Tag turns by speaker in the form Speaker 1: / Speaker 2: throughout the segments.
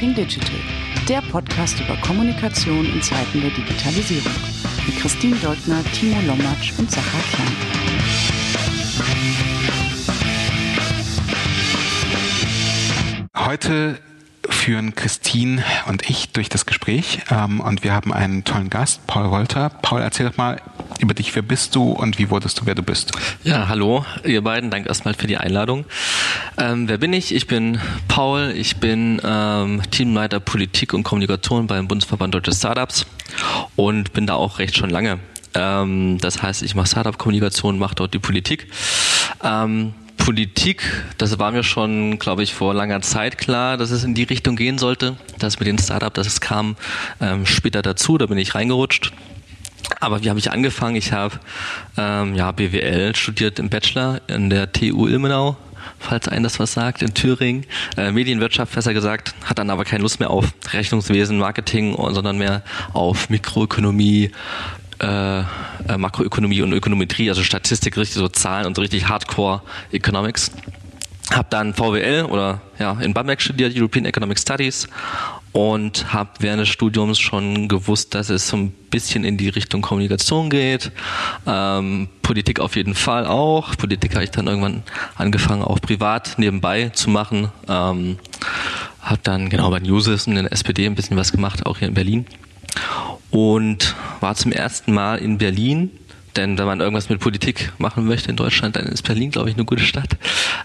Speaker 1: Talking Digital, der Podcast über Kommunikation in Zeiten der Digitalisierung. Mit Christine Deutner, Timo Lommatsch und Sacha Klein.
Speaker 2: Heute führen Christine und ich durch das Gespräch ähm, und wir haben einen tollen Gast, Paul Wolter. Paul, erzähl doch mal über dich. Wer bist du und wie wurdest du, wer du bist?
Speaker 3: Ja, hallo, ihr beiden. Danke erstmal für die Einladung. Ähm, wer bin ich? Ich bin Paul. Ich bin ähm, Teamleiter Politik und Kommunikation beim Bundesverband Deutsche Startups und bin da auch recht schon lange. Ähm, das heißt, ich mache Startup-Kommunikation, mache dort die Politik. Ähm, Politik, das war mir schon, glaube ich, vor langer Zeit klar, dass es in die Richtung gehen sollte. Das mit den Startups, das kam ähm, später dazu, da bin ich reingerutscht. Aber wie habe ich angefangen? Ich habe ähm, ja, BWL studiert im Bachelor in der TU Ilmenau, falls ein das was sagt, in Thüringen. Äh, Medienwirtschaft besser gesagt, hat dann aber keine Lust mehr auf Rechnungswesen, Marketing, sondern mehr auf Mikroökonomie, äh, äh, Makroökonomie und Ökonometrie, also Statistik, richtig so Zahlen und so richtig Hardcore Economics. Hab dann VWL oder ja in Bamberg studiert, European Economic Studies und habe während des Studiums schon gewusst, dass es so ein bisschen in die Richtung Kommunikation geht. Ähm, Politik auf jeden Fall auch. Politik habe ich dann irgendwann angefangen, auch privat nebenbei zu machen. Ähm, habe dann genau bei Newses und in der SPD ein bisschen was gemacht, auch hier in Berlin und war zum ersten Mal in Berlin. Denn wenn man irgendwas mit Politik machen möchte in Deutschland, dann ist Berlin, glaube ich, eine gute Stadt.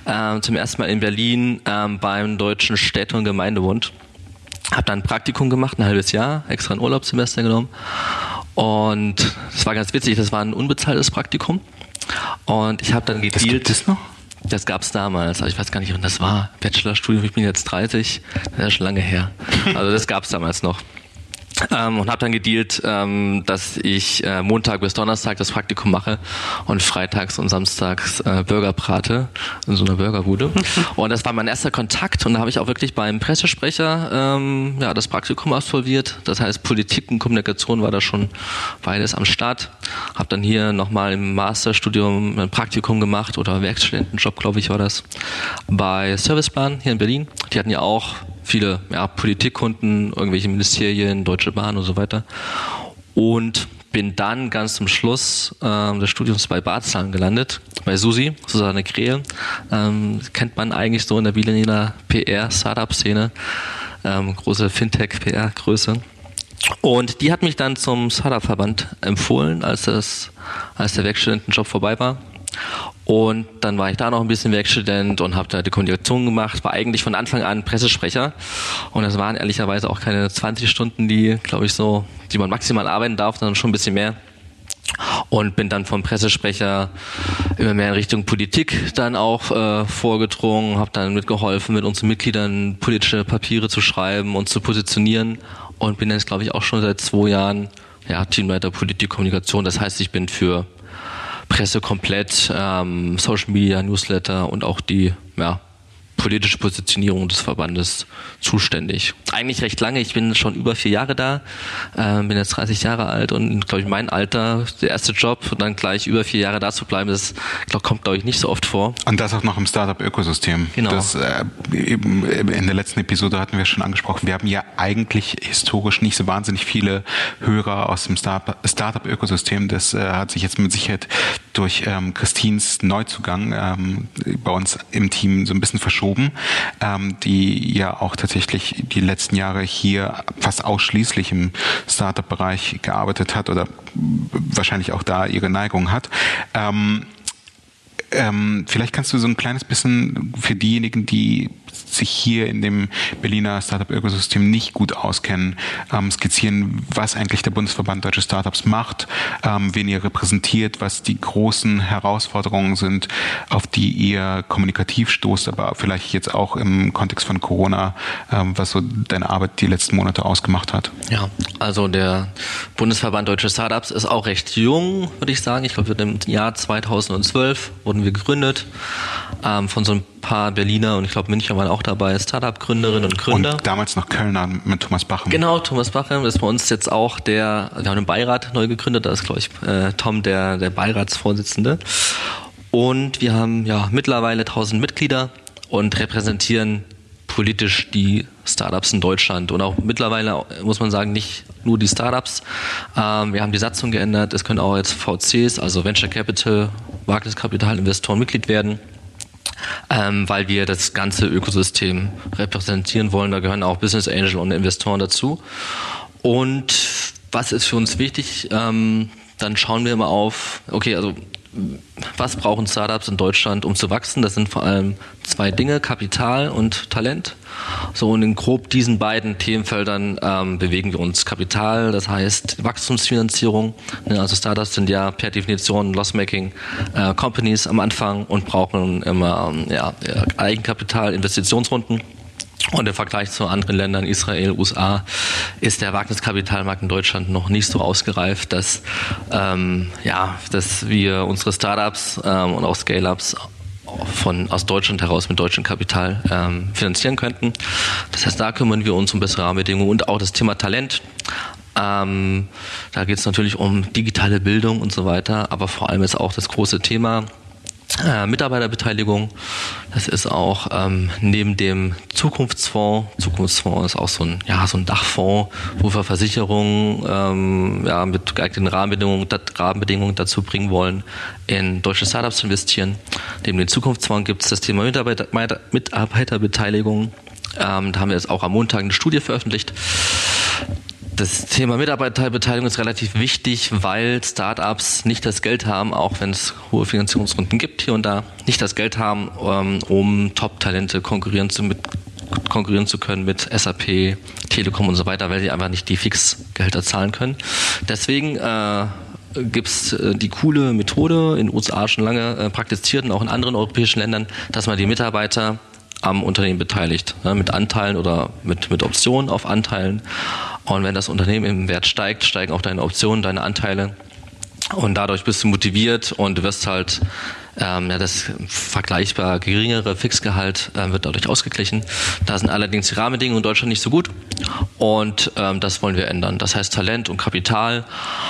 Speaker 3: Ähm, zum ersten Mal in Berlin ähm, beim Deutschen Städte- und Gemeindebund. Habe dann ein Praktikum gemacht, ein halbes Jahr, extra ein Urlaubssemester genommen. Und das war ganz witzig, das war ein unbezahltes Praktikum. Und ich habe dann gedealt. Das
Speaker 2: gibt es noch?
Speaker 3: Das gab es damals, aber ich weiß gar nicht, wann das war. Bachelorstudium, ich bin jetzt 30, das ist schon lange her. Also das gab es damals noch. Ähm, und habe dann gedealt, ähm, dass ich äh, Montag bis Donnerstag das Praktikum mache und freitags und samstags äh, Burger brate in so einer Burgerbude. und das war mein erster Kontakt und da habe ich auch wirklich beim Pressesprecher ähm, ja, das Praktikum absolviert. Das heißt, Politik und Kommunikation war da schon beides am Start. Habe dann hier nochmal im Masterstudium ein Praktikum gemacht oder Werkstudentenjob, glaube ich, war das, bei Serviceplan hier in Berlin. Die hatten ja auch viele ja, Politikkunden, irgendwelche Ministerien, Deutsche Bahn und so weiter. Und bin dann ganz zum Schluss ähm, des Studiums bei Barzahlen gelandet, bei Susi, Susanne Krehl. Ähm, kennt man eigentlich so in der Berliner PR-Startup-Szene, ähm, große Fintech-PR-Größe. Und die hat mich dann zum Startup-Verband empfohlen, als, das, als der Werkstudentenjob vorbei war. Und dann war ich da noch ein bisschen Werkstudent und habe da die Kommunikation gemacht, war eigentlich von Anfang an Pressesprecher. Und das waren ehrlicherweise auch keine 20 Stunden, die, glaube ich, so, die man maximal arbeiten darf, sondern schon ein bisschen mehr. Und bin dann vom Pressesprecher immer mehr in Richtung Politik dann auch äh, vorgedrungen, habe dann mitgeholfen, mit unseren Mitgliedern politische Papiere zu schreiben und zu positionieren und bin jetzt, glaube ich, auch schon seit zwei Jahren ja, Teamleiter Politik Kommunikation. Das heißt, ich bin für Presse komplett, ähm, Social Media, Newsletter und auch die ja, politische Positionierung des Verbandes zuständig. Eigentlich recht lange, ich bin schon über vier Jahre da, äh, bin jetzt 30 Jahre alt und glaube ich mein Alter, der erste Job und dann gleich über vier Jahre da zu bleiben, das glaub, kommt glaube ich nicht so oft vor.
Speaker 2: Und das auch noch im Startup-Ökosystem.
Speaker 3: Genau.
Speaker 2: Das, äh, in der letzten Episode hatten wir schon angesprochen, wir haben ja eigentlich historisch nicht so wahnsinnig viele Hörer aus dem Startup-Ökosystem. Das äh, hat sich jetzt mit Sicherheit durch ähm, Christins Neuzugang ähm, bei uns im Team so ein bisschen verschoben ähm, die ja auch tatsächlich die letzten Jahre hier fast ausschließlich im Startup-Bereich gearbeitet hat oder wahrscheinlich auch da ihre Neigung hat. Ähm, ähm, vielleicht kannst du so ein kleines bisschen für diejenigen, die sich hier in dem Berliner Startup-Ökosystem nicht gut auskennen, ähm, skizzieren, was eigentlich der Bundesverband Deutsche Startups macht, ähm, wen ihr repräsentiert, was die großen Herausforderungen sind, auf die ihr kommunikativ stoßt, aber vielleicht jetzt auch im Kontext von Corona, ähm, was so deine Arbeit die letzten Monate ausgemacht hat.
Speaker 3: Ja, also der Bundesverband Deutsche Startups ist auch recht jung, würde ich sagen. Ich glaube, im Jahr 2012 wurden wir gegründet ähm, von so ein paar Berliner und ich glaube München waren auch dabei, Startup-Gründerinnen und Gründer.
Speaker 2: Und damals noch Kölner mit Thomas Bachem.
Speaker 3: Genau, Thomas Bachem ist bei uns jetzt auch der, wir haben einen Beirat neu gegründet, da ist glaube ich äh, Tom der, der Beiratsvorsitzende. Und wir haben ja mittlerweile 1000 Mitglieder und repräsentieren politisch die Startups in Deutschland und auch mittlerweile muss man sagen, nicht nur die Startups. Ähm, wir haben die Satzung geändert. Es können auch jetzt VCs, also Venture Capital, Wagniskapitalinvestoren Mitglied werden. Ähm, weil wir das ganze Ökosystem repräsentieren wollen. Da gehören auch Business Angel und Investoren dazu. Und was ist für uns wichtig? Ähm, dann schauen wir immer auf, okay, also was brauchen Startups in Deutschland, um zu wachsen? Das sind vor allem zwei Dinge, Kapital und Talent. So und in grob diesen beiden Themenfeldern ähm, bewegen wir uns. Kapital, das heißt Wachstumsfinanzierung. Ne, also Startups sind ja per Definition Loss-making äh, Companies am Anfang und brauchen immer ähm, ja, Eigenkapital, Investitionsrunden. Und im Vergleich zu anderen Ländern, Israel, USA, ist der Wagniskapitalmarkt in Deutschland noch nicht so ausgereift, dass, ähm, ja, dass wir unsere Startups ähm, und auch Scale-Ups von, aus Deutschland heraus mit deutschem Kapital ähm, finanzieren könnten. Das heißt, da kümmern wir uns um bessere Rahmenbedingungen und auch das Thema Talent. Ähm, da geht es natürlich um digitale Bildung und so weiter, aber vor allem ist auch das große Thema äh, Mitarbeiterbeteiligung. Das ist auch ähm, neben dem Zukunftsfonds. Zukunftsfonds ist auch so ein, ja, so ein Dachfonds, wo wir Versicherungen ähm, ja, mit geeigneten Rahmenbedingungen, Rahmenbedingungen dazu bringen wollen, in deutsche Startups zu investieren. Neben dem Zukunftsfonds gibt es das Thema Mitarbeiter, Mitarbeiterbeteiligung. Ähm, da haben wir jetzt auch am Montag eine Studie veröffentlicht das Thema Mitarbeiterbeteiligung ist relativ wichtig, weil Startups nicht das Geld haben, auch wenn es hohe Finanzierungsrunden gibt hier und da, nicht das Geld haben, ähm, um Top-Talente konkurrieren zu, mit, konkurrieren zu können mit SAP, Telekom und so weiter, weil sie einfach nicht die Fixgehälter zahlen können. Deswegen äh, gibt es äh, die coole Methode in USA schon lange äh, praktiziert und auch in anderen europäischen Ländern, dass man die Mitarbeiter am Unternehmen beteiligt, ja, mit Anteilen oder mit, mit Optionen auf Anteilen. Und wenn das Unternehmen im Wert steigt, steigen auch deine Optionen, deine Anteile. Und dadurch bist du motiviert und wirst halt ähm, ja, das vergleichbar geringere Fixgehalt äh, wird dadurch ausgeglichen. Da sind allerdings die Rahmenbedingungen in Deutschland nicht so gut und ähm, das wollen wir ändern. Das heißt Talent und Kapital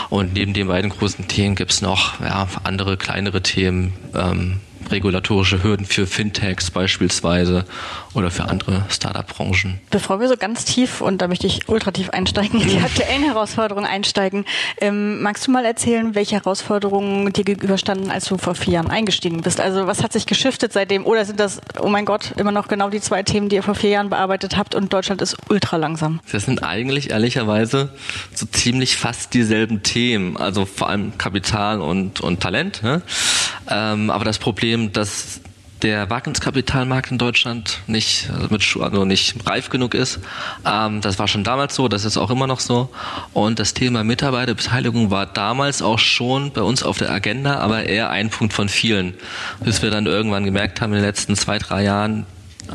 Speaker 3: und neben den beiden großen Themen gibt es noch ja, andere kleinere Themen, ähm, regulatorische Hürden für Fintechs beispielsweise oder für andere Startup-Branchen.
Speaker 4: Bevor wir so ganz tief und da möchte ich ultra tief einsteigen, in die aktuellen Herausforderungen einsteigen, ähm, magst du mal erzählen, welche Herausforderungen dir gegenüberstanden, als du vor vier Jahren eingestiegen bist? Also was hat sich geschiftet seitdem? Oder sind das, oh mein Gott, immer noch genau die zwei Themen, die ihr vor vier Jahren bearbeitet habt und Deutschland ist ultra langsam?
Speaker 3: Das sind eigentlich ehrlicherweise so ziemlich fast dieselben Themen, also vor allem Kapital und, und Talent. Ne? Ähm, aber das Problem, dass der Wagniskapitalmarkt in Deutschland nicht, also mit, also nicht reif genug ist. Ähm, das war schon damals so, das ist auch immer noch so. Und das Thema Mitarbeiterbeteiligung war damals auch schon bei uns auf der Agenda, aber eher ein Punkt von vielen. Bis wir dann irgendwann gemerkt haben in den letzten zwei, drei Jahren,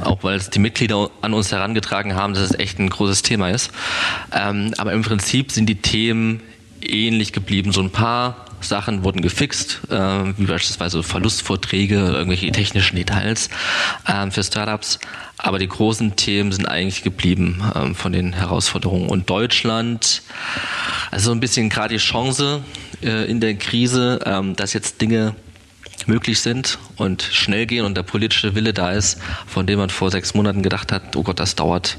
Speaker 3: auch weil es die Mitglieder an uns herangetragen haben, dass es echt ein großes Thema ist. Ähm, aber im Prinzip sind die Themen ähnlich geblieben. So ein paar Sachen wurden gefixt, äh, wie beispielsweise Verlustvorträge, irgendwelche technischen Details äh, für Startups. Aber die großen Themen sind eigentlich geblieben äh, von den Herausforderungen. Und Deutschland, also ein bisschen gerade die Chance äh, in der Krise, ähm, dass jetzt Dinge möglich sind und schnell gehen und der politische Wille da ist, von dem man vor sechs Monaten gedacht hat, oh Gott, das dauert,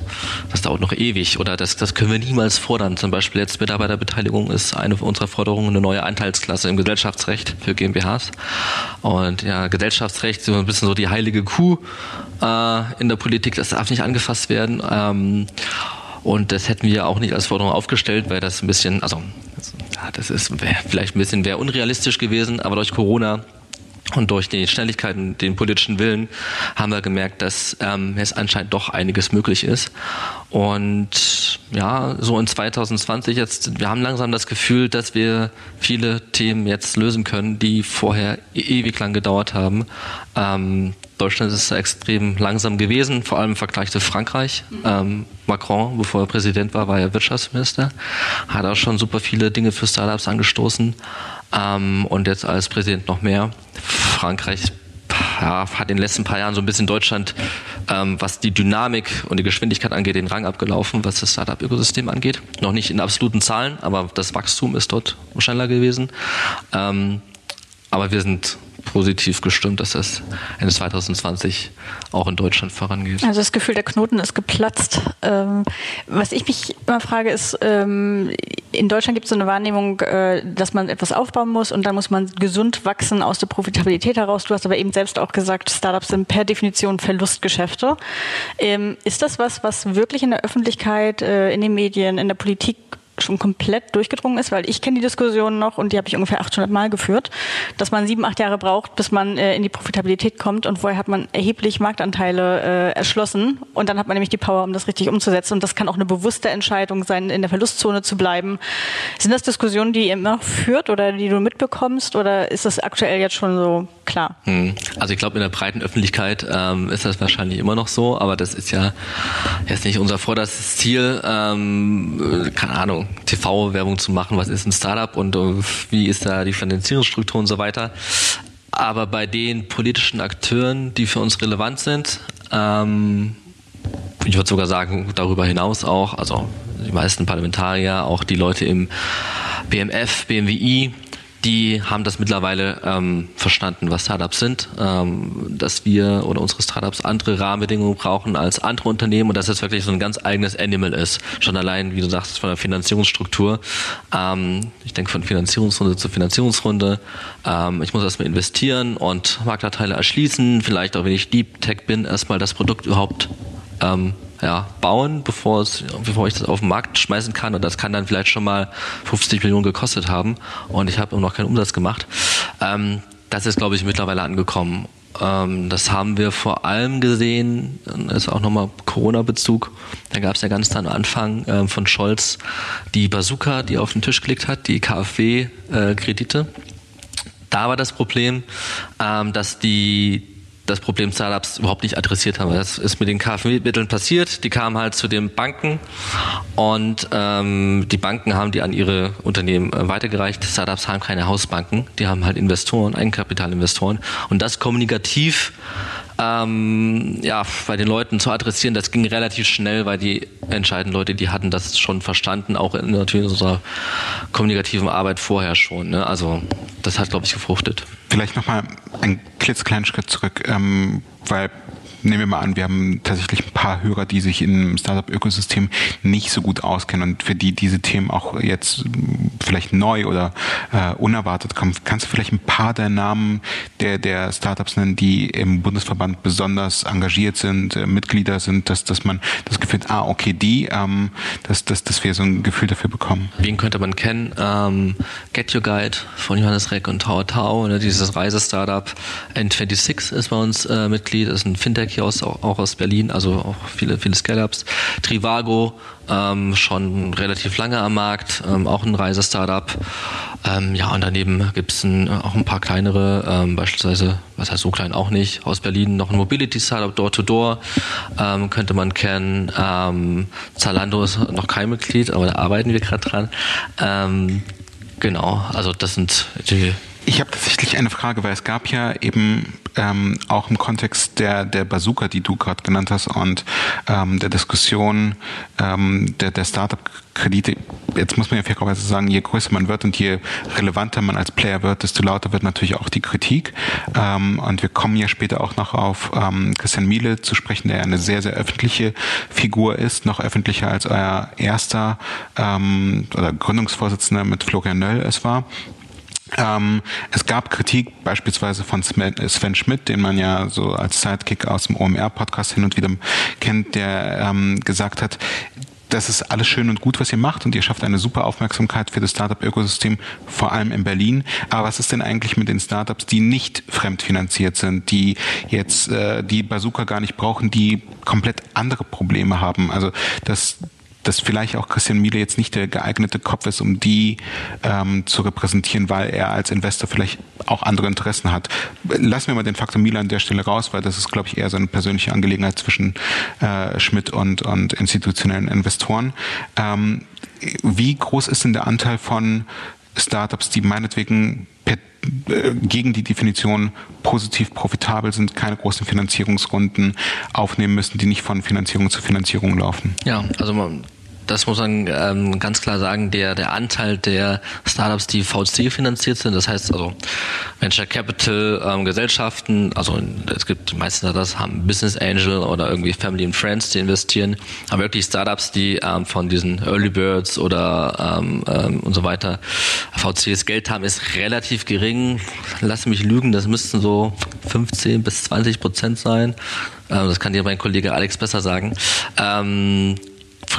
Speaker 3: das dauert noch ewig oder das, das können wir niemals fordern. Zum Beispiel jetzt Mitarbeiterbeteiligung ist eine unserer Forderungen, eine neue Anteilsklasse im Gesellschaftsrecht für GmbHs. Und ja, Gesellschaftsrecht ist ein bisschen so die heilige Kuh äh, in der Politik, das darf nicht angefasst werden. Ähm, und das hätten wir auch nicht als Forderung aufgestellt, weil das ein bisschen, also das ist vielleicht ein bisschen wäre unrealistisch gewesen, aber durch Corona und durch die Schnelligkeit und den politischen Willen haben wir gemerkt, dass ähm, es anscheinend doch einiges möglich ist. Und ja, so in 2020 jetzt, wir haben langsam das Gefühl, dass wir viele Themen jetzt lösen können, die vorher e-, ewig lang gedauert haben. Ähm, Deutschland ist extrem langsam gewesen, vor allem im Vergleich zu Frankreich. Ähm, Macron, bevor er Präsident war, war er Wirtschaftsminister, hat auch schon super viele Dinge für Startups angestoßen ähm, und jetzt als Präsident noch mehr. Frankreich ja, hat in den letzten paar Jahren so ein bisschen Deutschland, ähm, was die Dynamik und die Geschwindigkeit angeht, den Rang abgelaufen, was das Startup-Ökosystem angeht. Noch nicht in absoluten Zahlen, aber das Wachstum ist dort schneller gewesen. Ähm, aber wir sind positiv gestimmt, dass das Ende 2020 auch in Deutschland vorangeht.
Speaker 4: Also das Gefühl, der Knoten ist geplatzt. Ähm, was ich mich immer frage, ist, ähm, in Deutschland gibt es so eine Wahrnehmung, äh, dass man etwas aufbauen muss und dann muss man gesund wachsen aus der Profitabilität heraus. Du hast aber eben selbst auch gesagt, Startups sind per Definition Verlustgeschäfte. Ähm, ist das was, was wirklich in der Öffentlichkeit, äh, in den Medien, in der Politik schon komplett durchgedrungen ist, weil ich kenne die Diskussion noch und die habe ich ungefähr 800 Mal geführt, dass man sieben, acht Jahre braucht, bis man äh, in die Profitabilität kommt und vorher hat man erheblich Marktanteile äh, erschlossen und dann hat man nämlich die Power, um das richtig umzusetzen und das kann auch eine bewusste Entscheidung sein, in der Verlustzone zu bleiben. Sind das Diskussionen, die ihr immer noch führt oder die du mitbekommst oder ist das aktuell jetzt schon so klar?
Speaker 3: Hm. Also ich glaube, in der breiten Öffentlichkeit ähm, ist das wahrscheinlich immer noch so, aber das ist ja jetzt nicht unser vorderstes Ziel. Ähm, äh, keine Ahnung, TV-Werbung zu machen, was ist ein Startup und uh, wie ist da die Finanzierungsstruktur und so weiter. Aber bei den politischen Akteuren, die für uns relevant sind, ähm, ich würde sogar sagen, darüber hinaus auch, also die meisten Parlamentarier, auch die Leute im BMF, BMWI, die haben das mittlerweile ähm, verstanden, was Startups sind, ähm, dass wir oder unsere Startups andere Rahmenbedingungen brauchen als andere Unternehmen und dass es wirklich so ein ganz eigenes Animal ist. Schon allein, wie du sagst, von der Finanzierungsstruktur. Ähm, ich denke von Finanzierungsrunde zu Finanzierungsrunde. Ähm, ich muss erstmal investieren und Marktanteile erschließen, vielleicht auch wenn ich Deep Tech bin, erstmal das Produkt überhaupt ähm, ja, bauen, bevor, es, bevor ich das auf den Markt schmeißen kann. Und das kann dann vielleicht schon mal 50 Millionen gekostet haben. Und ich habe noch keinen Umsatz gemacht. Ähm, das ist, glaube ich, mittlerweile angekommen. Ähm, das haben wir vor allem gesehen, das ist auch nochmal Corona-Bezug. Da gab es ja ganz am Anfang ähm, von Scholz die Bazooka, die auf den Tisch gelegt hat, die KfW-Kredite. Äh, da war das Problem, ähm, dass die das Problem Startups überhaupt nicht adressiert haben. Das ist mit den KfW-Mitteln passiert. Die kamen halt zu den Banken und ähm, die Banken haben die an ihre Unternehmen äh, weitergereicht. Startups haben keine Hausbanken, die haben halt Investoren, Eigenkapitalinvestoren und das kommunikativ ähm, ja, bei den Leuten zu adressieren, das ging relativ schnell, weil die entscheidenden Leute, die hatten das schon verstanden, auch in natürlich unserer kommunikativen Arbeit vorher schon. Ne? Also das hat, glaube ich, gefruchtet.
Speaker 2: Vielleicht nochmal einen klitzekleinen Schritt zurück, ähm, weil nehmen wir mal an, wir haben tatsächlich ein paar Hörer, die sich im Startup-Ökosystem nicht so gut auskennen und für die diese Themen auch jetzt vielleicht neu oder äh, unerwartet kommen. Kannst du vielleicht ein paar der Namen der, der Startups nennen, die im Bundesverband besonders engagiert sind, äh, Mitglieder sind, dass, dass man das Gefühl hat, ah, okay, die, ähm, dass, dass, dass wir so ein Gefühl dafür bekommen?
Speaker 3: Wen könnte man kennen? Ähm, Get Your Guide von Johannes Reck und Tao Tao, ne, dieses Reisestartup. N26 ist bei uns äh, Mitglied, ist ein Fintech hier aus, auch, aus Berlin, also auch viele, viele Scale-Ups. Trivago, ähm, schon relativ lange am Markt, ähm, auch ein Reisestartup. Ähm, ja, und daneben gibt es auch ein paar kleinere, ähm, beispielsweise, was heißt so klein auch nicht, aus Berlin noch ein Mobility-Startup, Door-to-Door, ähm, könnte man kennen. Ähm, Zalando ist noch kein Mitglied, aber da arbeiten wir gerade dran. Ähm, genau, also das sind die
Speaker 2: ich habe tatsächlich eine Frage, weil es gab ja eben ähm, auch im Kontext der, der Bazooka, die du gerade genannt hast, und ähm, der Diskussion ähm, der, der Startup-Kredite, jetzt muss man ja fairerweise sagen, je größer man wird und je relevanter man als Player wird, desto lauter wird natürlich auch die Kritik. Ähm, und wir kommen ja später auch noch auf ähm, Christian Miele zu sprechen, der eine sehr, sehr öffentliche Figur ist, noch öffentlicher als euer erster ähm, oder Gründungsvorsitzender mit Florian Nöll es war. Ähm, es gab Kritik beispielsweise von Sven Schmidt, den man ja so als Sidekick aus dem OMR-Podcast hin und wieder kennt, der ähm, gesagt hat, das ist alles schön und gut, was ihr macht und ihr schafft eine super Aufmerksamkeit für das Startup-Ökosystem, vor allem in Berlin. Aber was ist denn eigentlich mit den Startups, die nicht fremdfinanziert sind, die jetzt äh, die Bazooka gar nicht brauchen, die komplett andere Probleme haben? Also das dass vielleicht auch Christian Miele jetzt nicht der geeignete Kopf ist, um die ähm, zu repräsentieren, weil er als Investor vielleicht auch andere Interessen hat. Lassen wir mal den Faktor Miele an der Stelle raus, weil das ist, glaube ich, eher so eine persönliche Angelegenheit zwischen äh, Schmidt und, und institutionellen Investoren. Ähm, wie groß ist denn der Anteil von Startups, die meinetwegen per, äh, gegen die Definition positiv profitabel sind, keine großen Finanzierungsrunden aufnehmen müssen, die nicht von Finanzierung zu Finanzierung laufen?
Speaker 3: Ja, also man das muss man ähm, ganz klar sagen, der, der Anteil der Startups, die VC finanziert sind, das heißt also Venture Capital ähm, Gesellschaften, also es gibt die meisten das haben Business Angel oder irgendwie Family and Friends, die investieren, aber wirklich Startups, die ähm, von diesen Early Birds oder ähm, ähm, und so weiter VCs Geld haben, ist relativ gering. Lass mich lügen, das müssten so 15 bis 20 Prozent sein. Ähm, das kann dir mein Kollege Alex besser sagen. Ähm,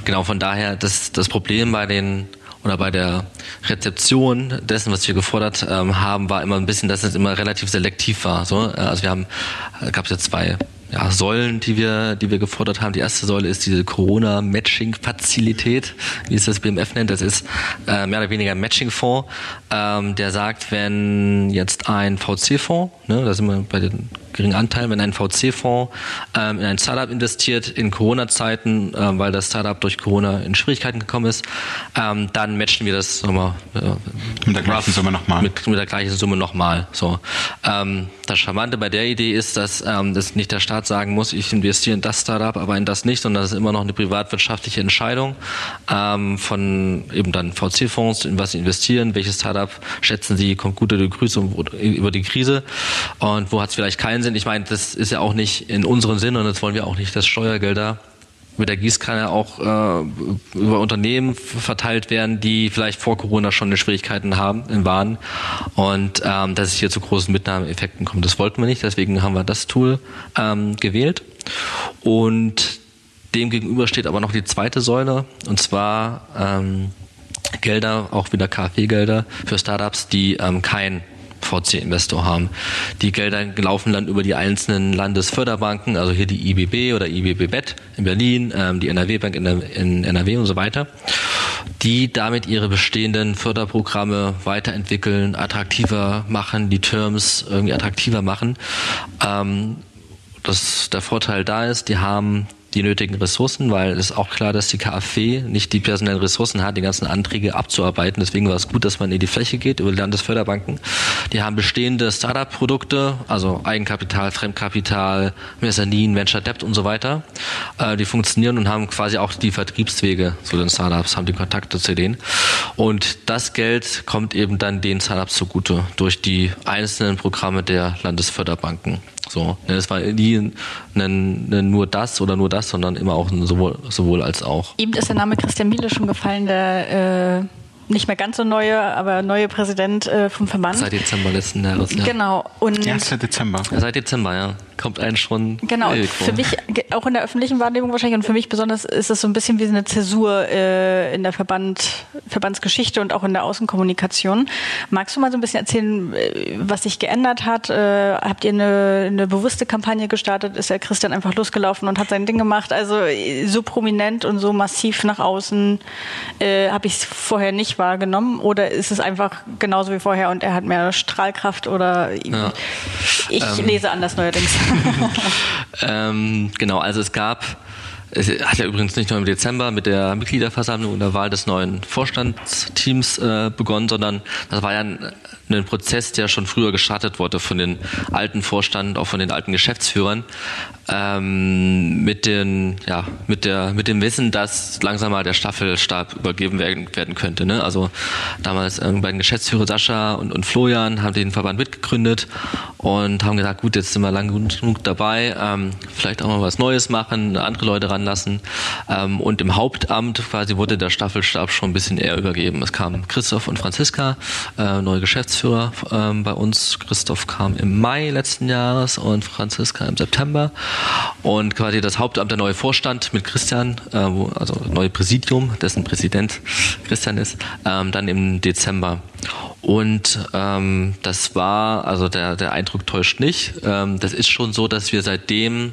Speaker 3: genau, von daher, das, das Problem bei den oder bei der Rezeption dessen, was wir gefordert ähm, haben, war immer ein bisschen, dass es immer relativ selektiv war. So, äh, also wir haben, äh, gab es ja zwei ja, Säulen, die wir, die wir gefordert haben. Die erste Säule ist diese Corona-Matching-Fazilität, wie es das BMF nennt. Das ist äh, mehr oder weniger ein Matching-Fonds, ähm, der sagt, wenn jetzt ein VC-Fonds, ne, da sind wir bei den geringen Anteil, wenn ein VC-Fonds ähm, in ein Startup investiert in Corona-Zeiten, ähm, weil das Startup durch Corona in Schwierigkeiten gekommen ist, ähm, dann matchen wir das nochmal äh,
Speaker 2: mit der gleichen Summe nochmal.
Speaker 3: Mit, mit der gleichen Summe nochmal. So. Ähm, das Charmante bei der Idee ist, dass ähm, das nicht der Staat sagen muss, ich investiere in das Startup, aber in das nicht, sondern das ist immer noch eine privatwirtschaftliche Entscheidung ähm, von eben dann VC-Fonds, in was sie investieren, welches Startup schätzen sie, kommt gut die Krise, über die Krise und wo hat es vielleicht keinen Sinn. Ich meine, das ist ja auch nicht in unserem Sinn und das wollen wir auch nicht, dass Steuergelder mit der Gießkanne auch äh, über Unternehmen verteilt werden, die vielleicht vor Corona schon Schwierigkeiten haben, waren und ähm, dass es hier zu großen Mitnahmeeffekten kommt. Das wollten wir nicht, deswegen haben wir das Tool ähm, gewählt. Und dem gegenüber steht aber noch die zweite Säule und zwar ähm, Gelder, auch wieder KfW-Gelder für Startups, die ähm, kein VC-Investor haben. Die Gelder laufen dann über die einzelnen Landesförderbanken, also hier die IBB oder IBB Bet in Berlin, ähm, die NRW-Bank in, in NRW und so weiter, die damit ihre bestehenden Förderprogramme weiterentwickeln, attraktiver machen, die Terms irgendwie attraktiver machen. Ähm, dass der Vorteil da ist, die haben die nötigen Ressourcen, weil es ist auch klar, dass die KfW nicht die personellen Ressourcen hat, die ganzen Anträge abzuarbeiten. Deswegen war es gut, dass man in die Fläche geht über die Landesförderbanken. Die haben bestehende Startup-Produkte, also Eigenkapital, Fremdkapital, Mezzanin, Venture Debt und so weiter. Äh, die funktionieren und haben quasi auch die Vertriebswege zu den Startups, haben die Kontakte zu denen. Und das Geld kommt eben dann den Startups zugute durch die einzelnen Programme der Landesförderbanken. So, ne, es war nie nur das oder nur das, sondern immer auch sowohl, sowohl als auch.
Speaker 4: Eben ist der Name Christian Miele schon gefallen, der äh nicht mehr ganz so neue, aber neue Präsident äh, vom Verband.
Speaker 3: Seit Dezember letzten Jahres,
Speaker 4: ja. Genau. Und
Speaker 2: ja, seit Dezember.
Speaker 3: Ja, seit Dezember, ja. Kommt einen schon.
Speaker 4: Genau. Für mich, auch in der öffentlichen Wahrnehmung wahrscheinlich und für mich besonders ist es so ein bisschen wie eine Zäsur äh, in der Verband, Verbandsgeschichte und auch in der Außenkommunikation. Magst du mal so ein bisschen erzählen, äh, was sich geändert hat? Äh, habt ihr eine, eine bewusste Kampagne gestartet? Ist der Christian einfach losgelaufen und hat sein Ding gemacht? Also so prominent und so massiv nach außen äh, habe ich es vorher nicht wahrgenommen oder ist es einfach genauso wie vorher und er hat mehr Strahlkraft oder ja. ich ähm, lese anders neuerdings.
Speaker 3: ähm, genau, also es gab es hat ja übrigens nicht nur im Dezember mit der Mitgliederversammlung und der Wahl des neuen Vorstandsteams äh, begonnen, sondern das war ja ein, ein, Prozess, der schon früher gestartet wurde von den alten Vorstand, auch von den alten Geschäftsführern, ähm, mit den, ja, mit der, mit dem Wissen, dass langsam mal der Staffelstab übergeben werden, werden könnte. Ne? Also damals ähm, bei den Geschäftsführer Sascha und, und Florian haben den Verband mitgegründet und haben gesagt, gut, jetzt sind wir lang genug dabei, ähm, vielleicht auch mal was Neues machen, andere Leute ranlassen. Ähm, und im Hauptamt quasi wurde der Staffelstab schon ein bisschen eher übergeben. Es kamen Christoph und Franziska, äh, neue Geschäftsführer ähm, bei uns. Christoph kam im Mai letzten Jahres und Franziska im September. Und quasi das Hauptamt der neue Vorstand mit Christian, äh, wo, also neue Präsidium, dessen Präsident Christian ist, ähm, dann im Dezember. Und ähm, das war, also der, der Eindruck täuscht nicht. Ähm, das ist schon so, dass wir seitdem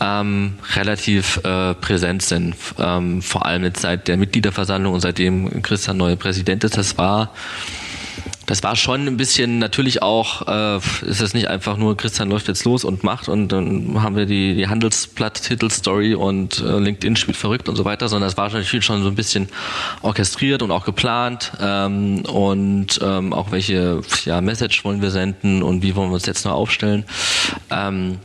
Speaker 3: ähm, relativ äh, präsent sind. Ähm, vor allem jetzt seit der Mitgliederversammlung und seitdem Christian neue Präsident ist. Das war das war schon ein bisschen natürlich auch, äh, ist es nicht einfach nur Christian läuft jetzt los und macht und dann haben wir die, die Handelsblatt-Titelstory und äh, LinkedIn spielt verrückt und so weiter, sondern es war natürlich schon so ein bisschen orchestriert und auch geplant ähm, und ähm, auch welche ja, Message wollen wir senden und wie wollen wir uns jetzt noch aufstellen. Ähm,